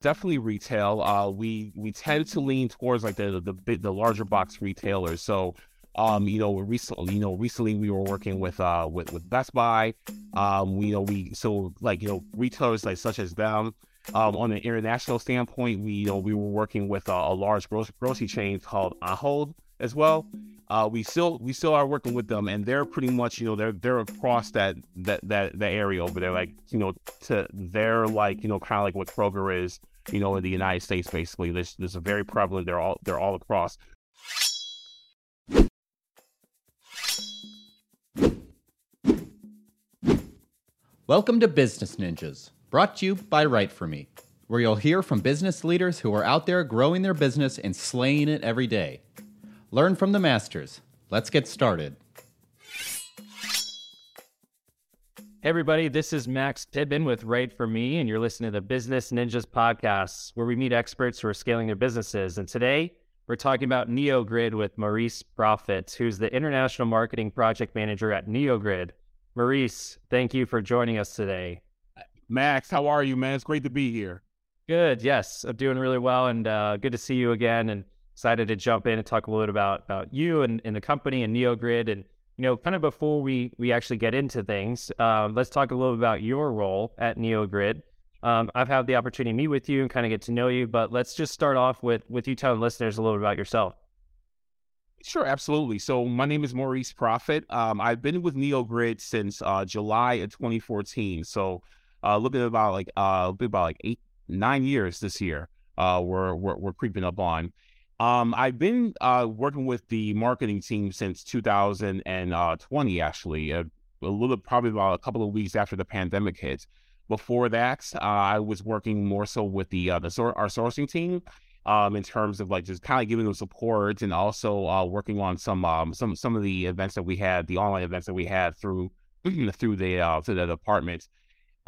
definitely retail. Uh, we we tend to lean towards like the the the, the larger box retailers. So, um, you know, recently, you know, recently we were working with uh with with Best Buy. Um, we you know we so like you know retailers like such as them. Um, on an international standpoint, we you know we were working with a, a large grocery, grocery chain called Ahold as well. Uh, we still we still are working with them, and they're pretty much you know they're they're across that that that, that area over there, like you know to they're like you know kind of like what Kroger is, you know, in the United States. Basically, this this is very prevalent. They're all they're all across. Welcome to Business Ninjas, brought to you by Write For Me, where you'll hear from business leaders who are out there growing their business and slaying it every day. Learn from the masters. Let's get started. Hey everybody, this is Max Pittman with Write For Me, and you're listening to the Business Ninjas podcast, where we meet experts who are scaling their businesses. And today, we're talking about NeoGrid with Maurice Proffit, who's the International Marketing Project Manager at NeoGrid. Maurice, thank you for joining us today. Max, how are you, man? It's great to be here. Good. Yes, I'm doing really well, and uh, good to see you again. And excited to jump in and talk a little bit about about you and, and the company and NeoGrid. And you know, kind of before we we actually get into things, uh, let's talk a little bit about your role at NeoGrid. Um, I've had the opportunity to meet with you and kind of get to know you, but let's just start off with with you telling listeners a little bit about yourself. Sure, absolutely. So my name is Maurice Proffit. Um, I've been with NeoGrid since uh, July of 2014. So uh, looking about like uh, about like eight nine years this year. Uh, we're, we're we're creeping up on. Um, I've been uh, working with the marketing team since 2020, actually, a, a little probably about a couple of weeks after the pandemic hit. Before that, uh, I was working more so with the uh, the our sourcing team, um, in terms of like just kind of giving them support and also uh, working on some um, some some of the events that we had, the online events that we had through through the uh, through the department.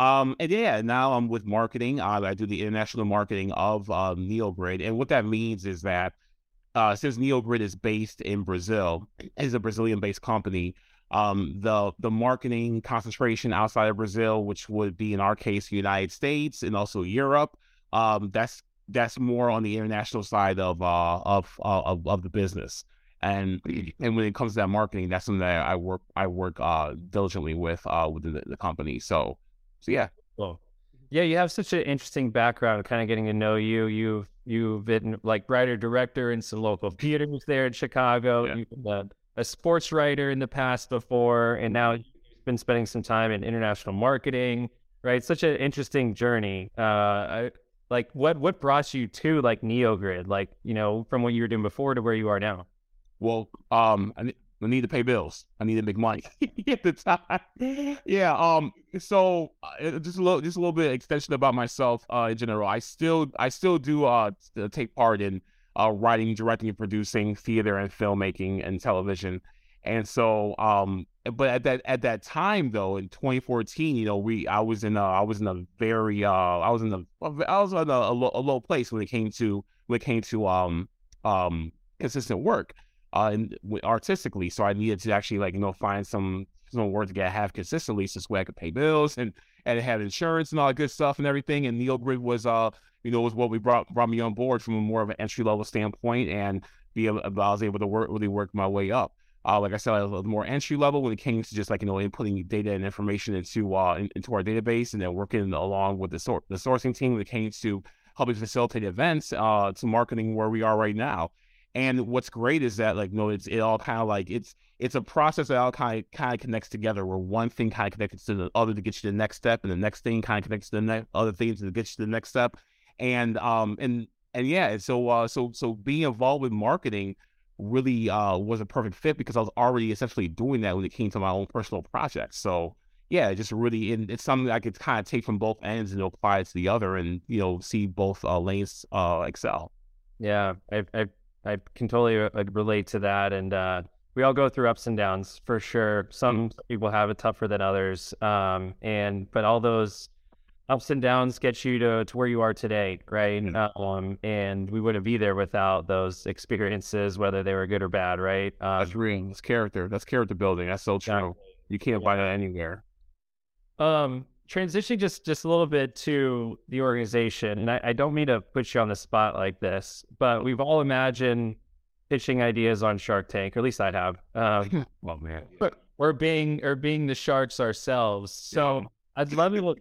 Um, and yeah, now I'm with marketing. I do the international marketing of uh, NeoGrid, and what that means is that uh, since NeoGrid is based in Brazil, is a Brazilian-based company. Um, the the marketing concentration outside of Brazil, which would be in our case the United States and also Europe, um, that's that's more on the international side of uh, of, uh, of of the business. And and when it comes to that marketing, that's something that I work I work uh, diligently with uh, within the, the company. So so yeah. Cool. Yeah, you have such an interesting background, kind of getting to know you. You've you've been like writer director in some local theaters there in Chicago. Yeah. You've been a, a, sports writer in the past before, and now you've been spending some time in international marketing. Right, such an interesting journey. Uh, I, like, what what brought you to like NeoGrid? Like, you know, from what you were doing before to where you are now. Well, um, I need to pay bills. I need to make money at the time. Yeah. Um. So uh, just a little, just a little bit extension about myself. Uh, in general, I still, I still do uh take part in uh writing, directing, and producing theater and filmmaking and television. And so, um, but at that at that time though, in 2014, you know, we I was in a I was in a very uh I was in a I was in a, a, low, a low place when it came to when it came to um um consistent work uh, artistically. So I needed to actually like you know find some some work to get have consistently, so way I could pay bills and and have insurance and all that good stuff and everything. And Neil NeoGrid was uh you know was what we brought brought me on board from a more of an entry level standpoint, and be able, I was able to work really work my way up. Uh, like I said, I was more entry level when it came to just like you know inputting data and information into uh in, into our database, and then working along with the sort the sourcing team when it came to helping facilitate events uh to marketing where we are right now. And what's great is that like know it's it all kind of like it's it's a process that all kind of kind of connects together where one thing kind of connects to the other to get you to the next step, and the next thing kind of connects to the next other things to get you to the next step. And um and and yeah, so uh so so being involved with marketing really uh was a perfect fit because I was already essentially doing that when it came to my own personal projects. So yeah, just really, and it's something I could kind of take from both ends and apply it to the other, and you know, see both uh, lanes uh, excel. Yeah, I, I I can totally uh, relate to that. And uh, we all go through ups and downs for sure. Some mm-hmm. people have it tougher than others. Um, and but all those ups and downs get you to, to where you are today, right? Mm-hmm. Um, and we wouldn't be there without those experiences, whether they were good or bad, right? Um, That's real. That's character. That's character building. That's so true. Exactly. You can't yeah. find that anywhere. Um, transitioning just just a little bit to the organization, and I, I don't mean to put you on the spot like this, but we've all imagined pitching ideas on Shark Tank, or at least I have. Um, oh man, or being or being the sharks ourselves. So I'd love to look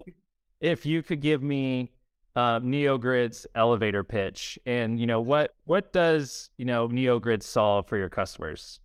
if you could give me uh, NeoGrid's elevator pitch, and you know what what does you know NeoGrid solve for your customers?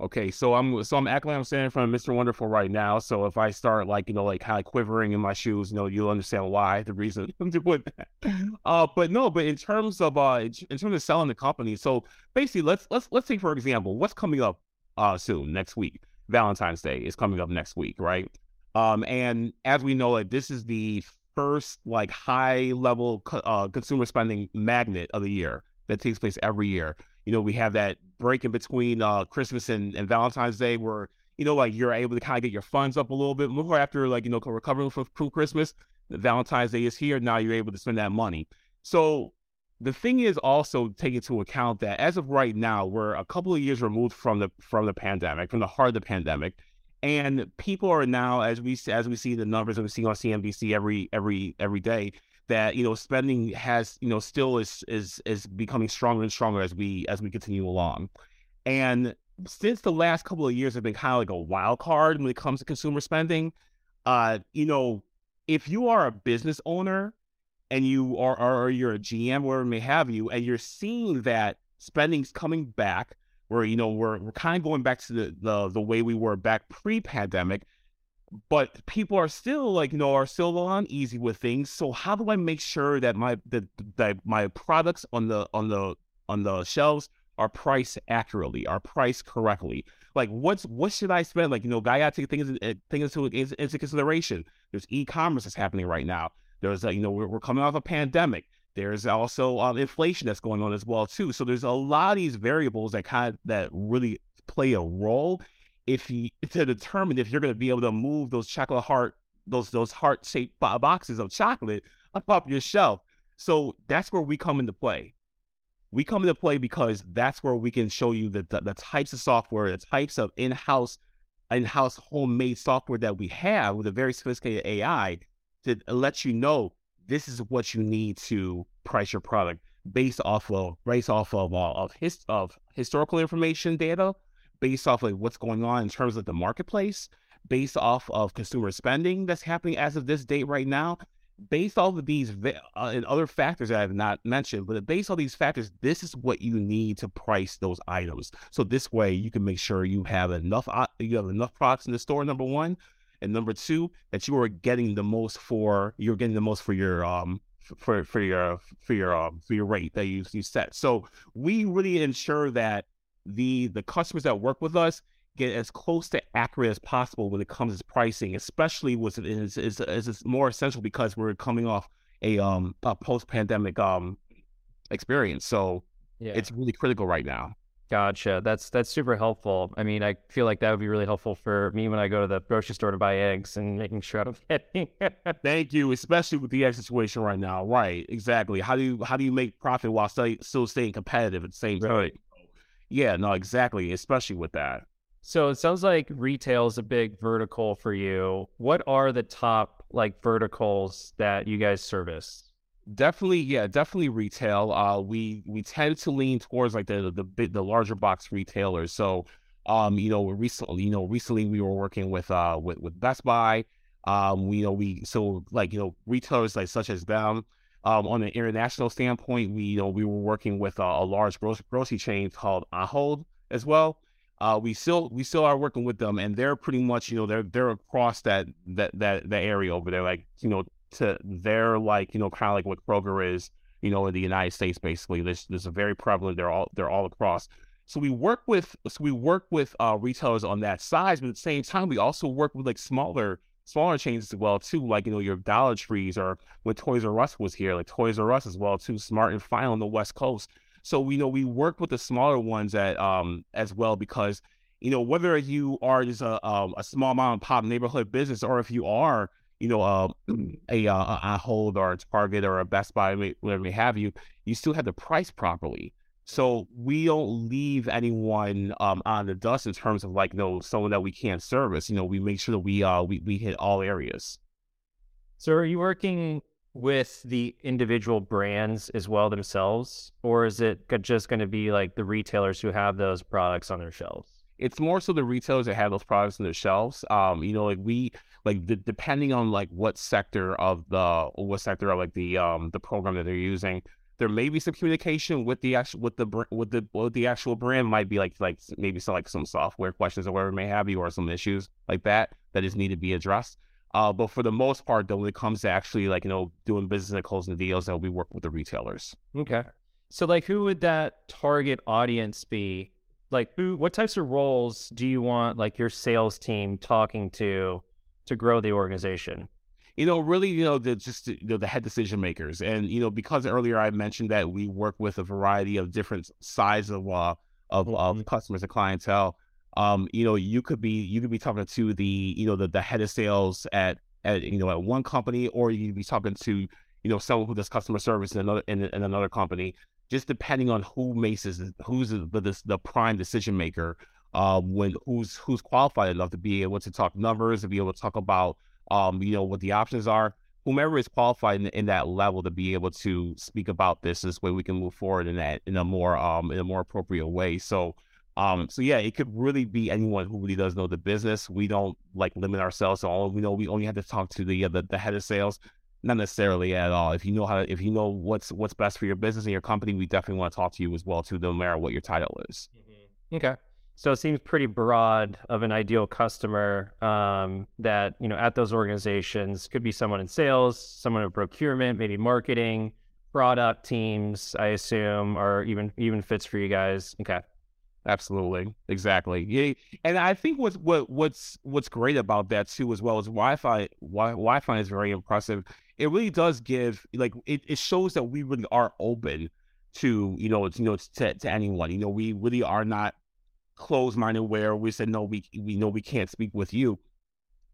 Okay, so I'm so I'm acting like I'm standing in front of Mr. Wonderful right now. So if I start like you know like kind of quivering in my shoes, you know you'll understand why the reason I'm doing that. Uh, but no, but in terms of uh in terms of selling the company, so basically let's let's let's take for example what's coming up uh soon next week. Valentine's Day is coming up next week, right? Um, and as we know, like this is the first like high level co- uh, consumer spending magnet of the year that takes place every year. You know, we have that break in between uh, Christmas and, and Valentine's Day where, you know, like you're able to kind of get your funds up a little bit more after like, you know, recovering from, from Christmas. Valentine's Day is here. Now you're able to spend that money. So the thing is also take into account that as of right now, we're a couple of years removed from the from the pandemic, from the heart of the pandemic. And people are now, as we as we see the numbers that we see on CNBC every every every day, that you know spending has you know still is is is becoming stronger and stronger as we as we continue along. And since the last couple of years have been kind of like a wild card when it comes to consumer spending, uh, you know, if you are a business owner and you are or you're a GM, whatever may have you, and you're seeing that spending's coming back, where you know we're we're kind of going back to the the, the way we were back pre-pandemic, but people are still like you know are still uneasy with things. So how do I make sure that my that, that my products on the on the on the shelves are priced accurately, are priced correctly? Like what's what should I spend? Like you know, guy I got to take things things into, into consideration. There's e-commerce that's happening right now. There's a, you know we're, we're coming off a pandemic. There's also um, inflation that's going on as well too. So there's a lot of these variables that kind of that really play a role if you to determine if you're going to be able to move those chocolate heart those those heart shaped boxes of chocolate up off your shelf. So that's where we come into play. We come into play because that's where we can show you the, the, the types of software, the types of in-house in-house homemade software that we have with a very sophisticated AI to let you know this is what you need to price your product based off of based off of uh, of his of historical information data, based off of what's going on in terms of the marketplace, based off of consumer spending that's happening as of this date right now, based off of these uh, and other factors that I have not mentioned, but based on these factors, this is what you need to price those items. So this way, you can make sure you have enough you have enough products in the store. Number one, and number two, that you are getting the most for you're getting the most for your um for for your for your um for your rate that you you set. So we really ensure that the the customers that work with us get as close to accurate as possible when it comes to pricing, especially with is is is more essential because we're coming off a um a post pandemic um experience. So yeah. it's really critical right now. Gotcha. That's that's super helpful. I mean, I feel like that would be really helpful for me when I go to the grocery store to buy eggs and making sure I'm getting. Thank you, especially with the egg situation right now. Right, exactly. How do you how do you make profit while stay, still staying competitive at the same time? Right. Yeah, no, exactly. Especially with that. So it sounds like retail is a big vertical for you. What are the top like verticals that you guys service? Definitely, yeah, definitely retail. Uh, we we tend to lean towards like the the the, the larger box retailers. So, um, you know, recently, you know, recently we were working with uh with with Best Buy. Um, we you know we so like you know retailers like such as them. Um, on an international standpoint, we you know we were working with a, a large grocery, chain called Ahold as well. Uh, we still we still are working with them, and they're pretty much you know they're they're across that that that that area over there, like you know to their like you know kind of like what Kroger is you know in the United States basically. This this is a very prevalent. They're all they're all across. So we work with so we work with uh, retailers on that size, but at the same time we also work with like smaller smaller chains as well too, like you know your Dollar Trees or when Toys R Us was here, like Toys R Us as well too, Smart and Final on the West Coast. So we you know we work with the smaller ones at um as well because you know whether you are just a um, a small mom and pop neighborhood business or if you are you know, uh, a, uh, Ahold or a Target or a Best Buy, whatever may have you, you still have to price properly. So we don't leave anyone um, on the dust in terms of like, you know, someone that we can't service. You know, we make sure that we uh we, we hit all areas. So are you working with the individual brands as well themselves, or is it just going to be like the retailers who have those products on their shelves? It's more so the retailers that have those products on their shelves. Um, you know, like we like the, depending on like what sector of the what sector of like the um the program that they're using, there may be some communication with the actual with the with the with the actual brand might be like like maybe some like some software questions or whatever may have you or some issues like that that is need to be addressed. Uh, but for the most part, though, when it comes to actually like you know doing business and closing deals, that we work with the retailers. Okay. So like, who would that target audience be? Like, who? What types of roles do you want like your sales team talking to to grow the organization? You know, really, you know, the just you know, the head decision makers, and you know, because earlier I mentioned that we work with a variety of different size of uh, of, mm-hmm. of customers and clientele. Um, you know, you could be you could be talking to the you know the, the head of sales at at you know at one company, or you could be talking to you know someone who does customer service in another in, in another company. Just depending on who makes this, who's the, the the prime decision maker, uh, when who's who's qualified enough to be able to talk numbers, and be able to talk about um, you know, what the options are. Whomever is qualified in, in, that level to be able to speak about this, this way we can move forward in that in a more um in a more appropriate way. So um so yeah, it could really be anyone who really does know the business. We don't like limit ourselves to all we know we only have to talk to the uh, the, the head of sales. Not necessarily at all. If you know how to, if you know what's what's best for your business and your company, we definitely want to talk to you as well too, no matter what your title is. Mm-hmm. Okay. So it seems pretty broad of an ideal customer um, that you know at those organizations could be someone in sales, someone in procurement, maybe marketing, product teams. I assume, or even even fits for you guys. Okay, absolutely, exactly. Yeah, and I think what's what what's what's great about that too, as well as Wi-Fi. Wi- Wi-Fi is very impressive. It really does give like it, it shows that we really are open to you know you know to, to anyone. You know, we really are not closed minded where we said no, we we know we can't speak with you.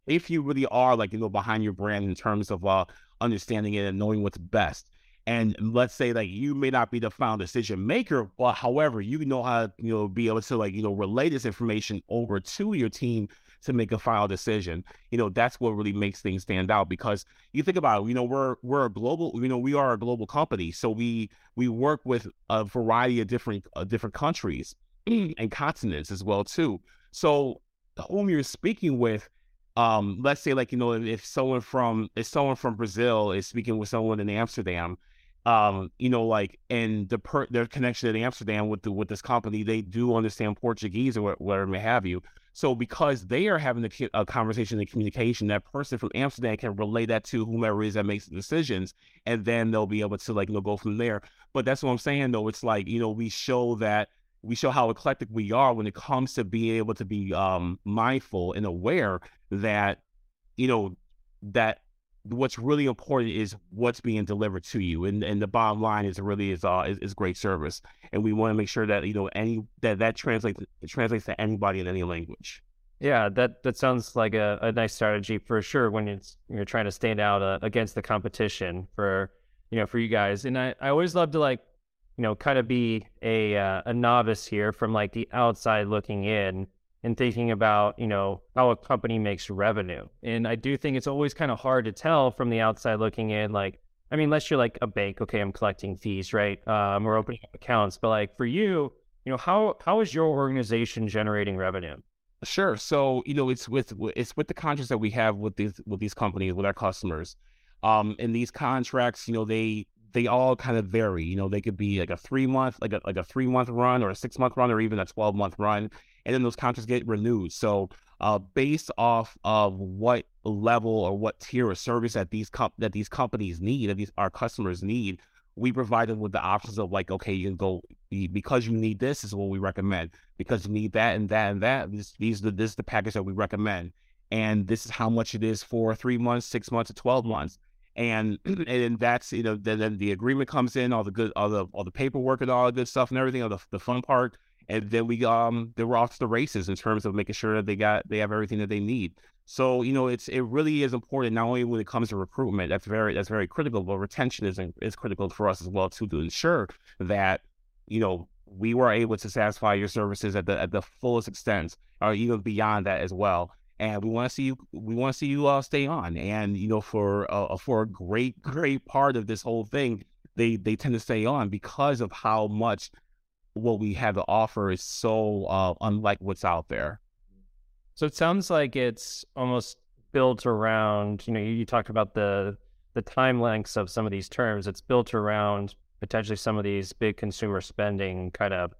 If you really are like you know behind your brand in terms of uh understanding it and knowing what's best. And let's say like you may not be the final decision maker, but however, you know how to, you know, be able to like, you know, relay this information over to your team to make a final decision. You know, that's what really makes things stand out because you think about it, you know, we're we're a global, you know, we are a global company. So we we work with a variety of different uh, different countries and continents as well too. So whom you're speaking with, um, let's say like you know if someone from if someone from Brazil is speaking with someone in Amsterdam, um, you know like and the per their connection in Amsterdam with the with this company, they do understand Portuguese or whatever may have you. So because they are having a, a, conversation and communication, that person from Amsterdam can relay that to whomever it is that makes the decisions, and then they'll be able to like you know go from there. But that's what I'm saying though. It's like you know we show that we show how eclectic we are when it comes to being able to be um, mindful and aware that you know that what's really important is what's being delivered to you and and the bottom line is really is uh is, is great service and we want to make sure that you know any that that translates translates to anybody in any language. Yeah that that sounds like a, a nice strategy for sure when it's you're trying to stand out uh, against the competition for you know for you guys and i i always love to like you know, kind of be a uh, a novice here from like the outside looking in and thinking about, you know, how a company makes revenue. And I do think it's always kind of hard to tell from the outside looking in, like, I mean, unless you're like a bank, okay, I'm collecting fees, right? Um, or opening up accounts. But like for you, you know, how how is your organization generating revenue? Sure. So, you know, it's with it's with the contracts that we have with these with these companies, with our customers. Um, in these contracts, you know, they they all kind of vary. You know, they could be like a three month, like a like a three month run, or a six month run, or even a twelve month run, and then those contracts get renewed. So, uh, based off of what level or what tier of service that these comp- that these companies need, that these our customers need, we provide them with the options of like, okay, you can go because you need this, is what we recommend. Because you need that and that and that, this these the this is the package that we recommend, and this is how much it is for three months, six months, or twelve months and and that's you know then, then the agreement comes in all the good all the all the paperwork and all the good stuff and everything all the, the fun part and then we um then we're off to the races in terms of making sure that they got they have everything that they need. So you know it's it really is important not only when it comes to recruitment that's very that's very critical but retention is is critical for us as well too to ensure that you know we were able to satisfy your services at the at the fullest extent or even beyond that as well and we want to see you. We want to see you uh, stay on. And you know, for uh, for a great, great part of this whole thing, they they tend to stay on because of how much what we have to offer is so uh, unlike what's out there. So it sounds like it's almost built around. You know, you, you talked about the the time lengths of some of these terms. It's built around potentially some of these big consumer spending kind of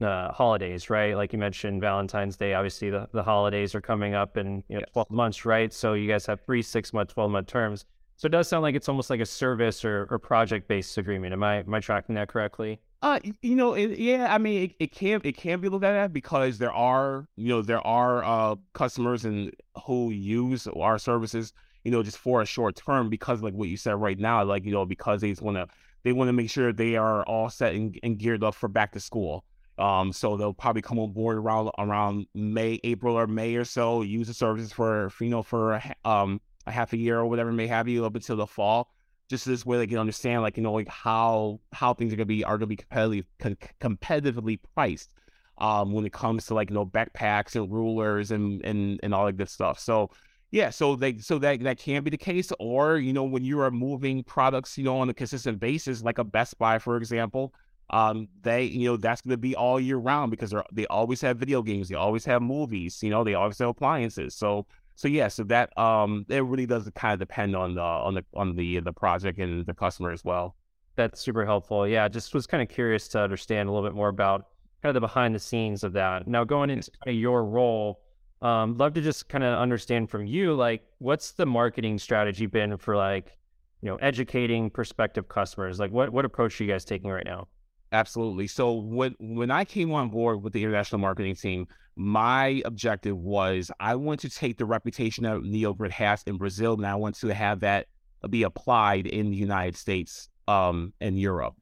uh, holidays, right? Like you mentioned, Valentine's Day. Obviously, the, the holidays are coming up in you know, yes. 12 months, right? So you guys have three six month, 12 month terms. So it does sound like it's almost like a service or, or project based agreement. Am I am I tracking that correctly? Uh, you know, it, yeah. I mean, it, it can it can be looked at that because there are you know there are uh customers and who use our services you know just for a short term because like what you said right now, like you know because they just want to they want to make sure they are all set and, and geared up for back to school. Um, so they'll probably come on board around around May, April, or May or so. Use the services for, you know for a, um a half a year or whatever may have you up until the fall. Just this way they can understand like you know like how how things are gonna be are gonna be competitively com- competitively priced. Um, when it comes to like you know backpacks and rulers and and and all that good stuff. So yeah, so they so that that can be the case, or you know when you are moving products, you know, on a consistent basis, like a Best Buy, for example, um, they, you know, that's going to be all year round because they they always have video games, they always have movies, you know, they always have appliances. So, so yeah, so that um, it really does kind of depend on the on the on the the project and the customer as well. That's super helpful. Yeah, just was kind of curious to understand a little bit more about kind of the behind the scenes of that. Now, going into kind of your role, um, love to just kind of understand from you, like, what's the marketing strategy been for like, you know, educating prospective customers? Like, what what approach are you guys taking right now? Absolutely. So when when I came on board with the international marketing team, my objective was I want to take the reputation that NeoGrid has in Brazil, and I want to have that be applied in the United States um, and Europe.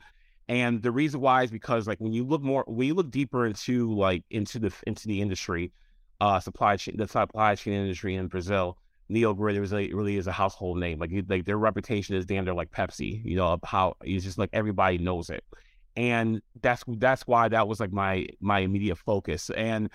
And the reason why is because like when you look more, when you look deeper into like into the into the industry, uh, supply chain, the supply chain industry in Brazil, NeoGrid really, really is a household name. Like like their reputation is damn near like Pepsi. You know how it's just like everybody knows it and that's that's why that was like my my immediate focus and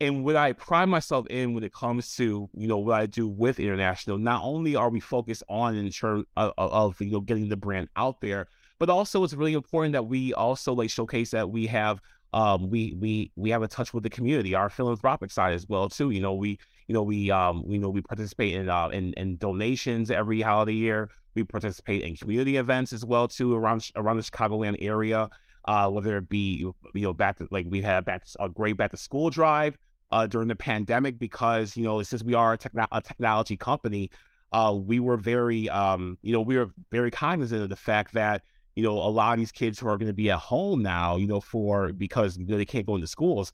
and what I pride myself in when it comes to you know what I do with international, not only are we focused on in terms of, of, you know getting the brand out there, but also it's really important that we also like showcase that we have um we we we have a touch with the community, our philanthropic side as well too. You know we you know we um we know we participate in uh in, in donations every holiday year. We participate in community events as well too around around the Chicagoland area. Uh, whether it be you know back to like we had back a great back to school drive uh, during the pandemic because you know since we are a, techn- a technology company, uh, we were very um, you know we were very cognizant of the fact that you know a lot of these kids who are going to be at home now you know for because you know, they can't go into schools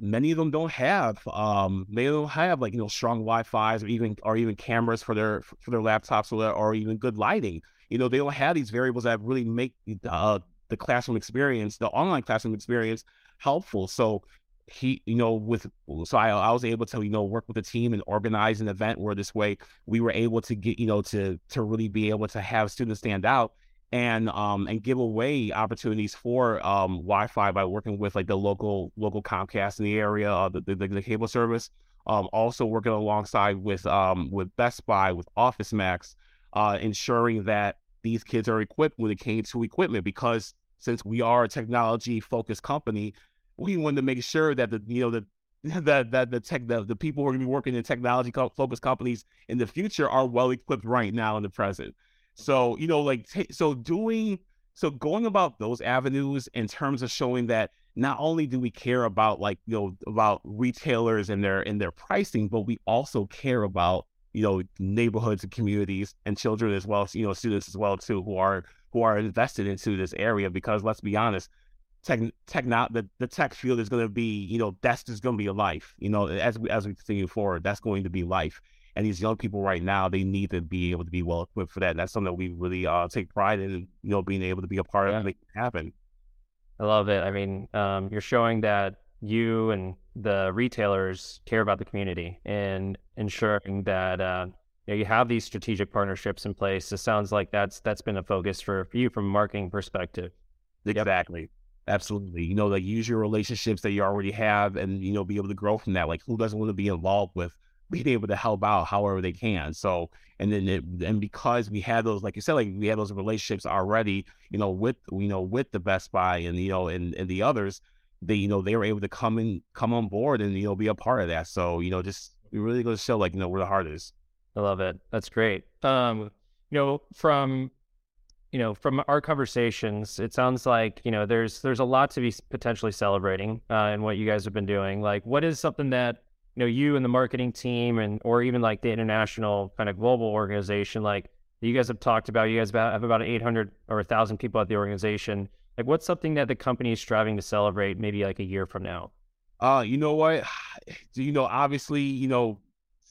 many of them don't have um they don't have like you know strong wi-fi's or even or even cameras for their for their laptops or, or even good lighting. You know they don't have these variables that really make uh, the classroom experience the online classroom experience helpful. So he you know with so I, I was able to you know work with the team and organize an event where this way we were able to get you know to to really be able to have students stand out and um and give away opportunities for um Wi-Fi by working with like the local local Comcast in the area, uh, the, the, the cable service. Um, also working alongside with um with Best Buy with Office Max, uh, ensuring that these kids are equipped when it came to equipment because since we are a technology focused company, we wanted to make sure that the you know the that that the tech the, the people who are going to be working in technology focused companies in the future are well equipped right now in the present. So, you know, like, t- so doing, so going about those avenues in terms of showing that not only do we care about like, you know, about retailers and their, and their pricing, but we also care about, you know, neighborhoods and communities and children as well as, you know, students as well too, who are, who are invested into this area because let's be honest, tech, tech now the, the tech field is going to be, you know, that's just going to be a life, you know, as we, as we continue forward, that's going to be life. And these young people right now, they need to be able to be well equipped for that. And that's something that we really uh, take pride in, you know, being able to be a part yeah. of making it happen. I love it. I mean, um, you're showing that you and the retailers care about the community and ensuring that uh, you, know, you have these strategic partnerships in place. It sounds like that's that's been a focus for, for you from a marketing perspective. Exactly. Absolutely. You know, like use your relationships that you already have and, you know, be able to grow from that. Like who doesn't want to be involved with being able to help out however they can. So, and then it, and because we had those, like you said, like we had those relationships already, you know, with, you know, with the Best Buy and, you know, and, and the others, they, you know, they were able to come and come on board and, you know, be a part of that. So, you know, just really go to show like, you know, where the heart is. I love it. That's great. Um, you know, from you know, from our conversations, it sounds like you know there's there's a lot to be potentially celebrating uh, in what you guys have been doing. Like, what is something that know you and the marketing team, and or even like the international kind of global organization, like you guys have talked about. You guys have about 800 or 1,000 people at the organization. Like, what's something that the company is striving to celebrate, maybe like a year from now? Uh, you know what? You know, obviously, you know,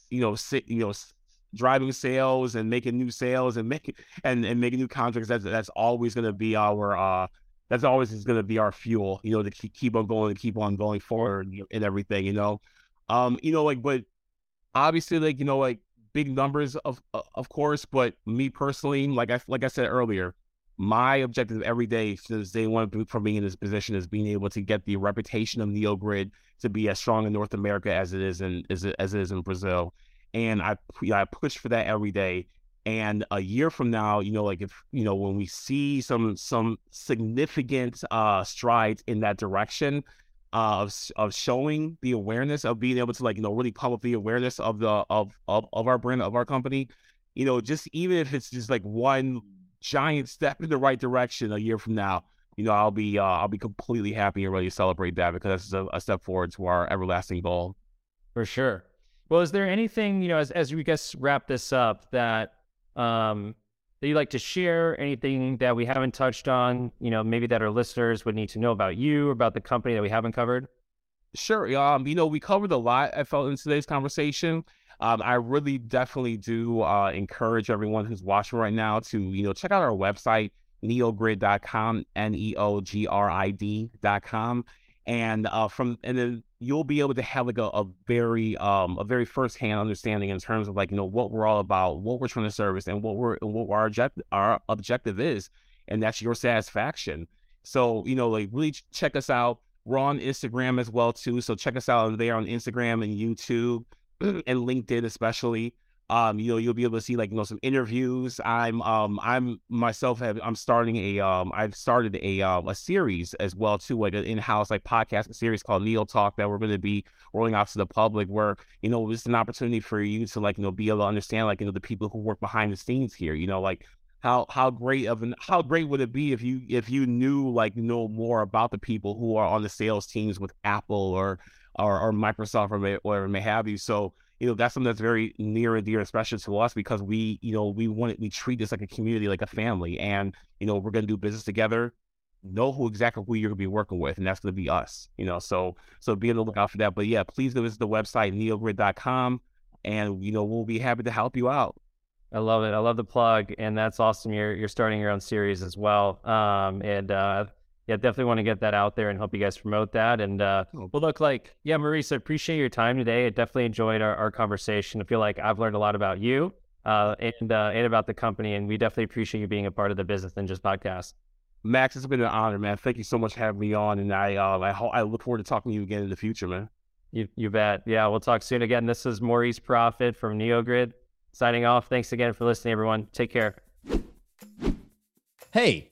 you know, you know, driving sales and making new sales and making and, and making new contracts. That's that's always going to be our uh that's always is going to be our fuel. You know, to keep, keep on going and keep on going forward and everything. You know, um, you know, like but obviously, like you know, like big numbers of of course. But me personally, like I like I said earlier, my objective every day since day one for being in this position is being able to get the reputation of NeoGrid to be as strong in North America as it is in as it, as it is in Brazil and I you know, I push for that every day. And a year from now, you know, like if you know when we see some some significant uh, strides in that direction of of showing the awareness of being able to like you know really pump up the awareness of the of of of our brand of our company, you know, just even if it's just like one giant step in the right direction a year from now, you know, I'll be uh, I'll be completely happy and ready to celebrate that because that's a, a step forward to our everlasting goal. For sure. Well, is there anything you know as as we guess wrap this up that um, that you'd like to share? Anything that we haven't touched on? You know, maybe that our listeners would need to know about you, or about the company that we haven't covered. Sure. Um, you know, we covered a lot. I felt in today's conversation. Um, I really definitely do uh, encourage everyone who's watching right now to you know check out our website neogrid.com, n e o g r i d.com, and uh, from and then you'll be able to have like a, a very um a very firsthand understanding in terms of like you know what we're all about, what we're trying to service, and what we're what our objective our objective is, and that's your satisfaction. So you know, like really check us out. We're on Instagram as well too, so check us out there on Instagram and YouTube and LinkedIn especially um, you know, you'll be able to see like you know some interviews. I'm um I'm myself have I'm starting a um I've started a um a series as well too, like an in-house like podcast series called Neil Talk that we're going to be rolling out to the public. Where you know it's an opportunity for you to like you know be able to understand like you know the people who work behind the scenes here. You know, like how how great of an how great would it be if you if you knew like know more about the people who are on the sales teams with Apple or or, or Microsoft or whatever may have you. So you know, that's something that's very near and dear and special to us because we, you know, we want it, we treat this like a community, like a family. And, you know, we're going to do business together, know who exactly who you're going to be working with. And that's going to be us, you know, so, so be on the lookout for that. But yeah, please visit the website, neogrid.com, and, you know, we'll be happy to help you out. I love it. I love the plug, and that's awesome. You're you're starting your own series as well. Um, and uh, yeah, definitely want to get that out there and help you guys promote that. And uh, oh. well, look, like, yeah, Maurice, I appreciate your time today. I definitely enjoyed our, our conversation. I feel like I've learned a lot about you uh, and uh, and about the company, and we definitely appreciate you being a part of the Business Ninjas podcast. Max, it's been an honor, man. Thank you so much for having me on, and I uh, I, ho- I look forward to talking to you again in the future, man. You you bet. Yeah, we'll talk soon again. This is Maurice Proffit from NeoGrid signing off. Thanks again for listening, everyone. Take care. Hey.